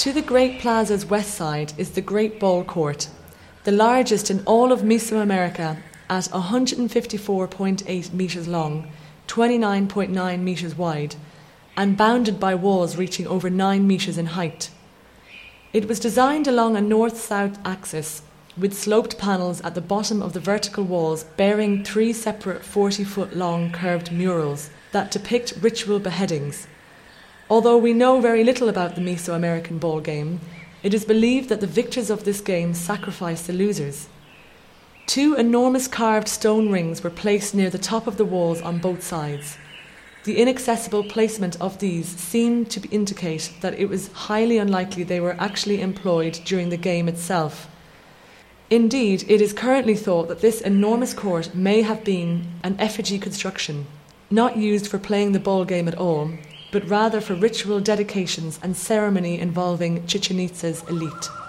To the Great Plaza's west side is the Great Ball Court, the largest in all of Mesoamerica at 154.8 metres long, 29.9 metres wide, and bounded by walls reaching over 9 metres in height. It was designed along a north south axis with sloped panels at the bottom of the vertical walls bearing three separate 40 foot long curved murals that depict ritual beheadings. Although we know very little about the Mesoamerican ball game, it is believed that the victors of this game sacrificed the losers. Two enormous carved stone rings were placed near the top of the walls on both sides. The inaccessible placement of these seemed to indicate that it was highly unlikely they were actually employed during the game itself. Indeed, it is currently thought that this enormous court may have been an effigy construction, not used for playing the ball game at all, but rather for ritual dedications and ceremony involving Chichen Itza's elite.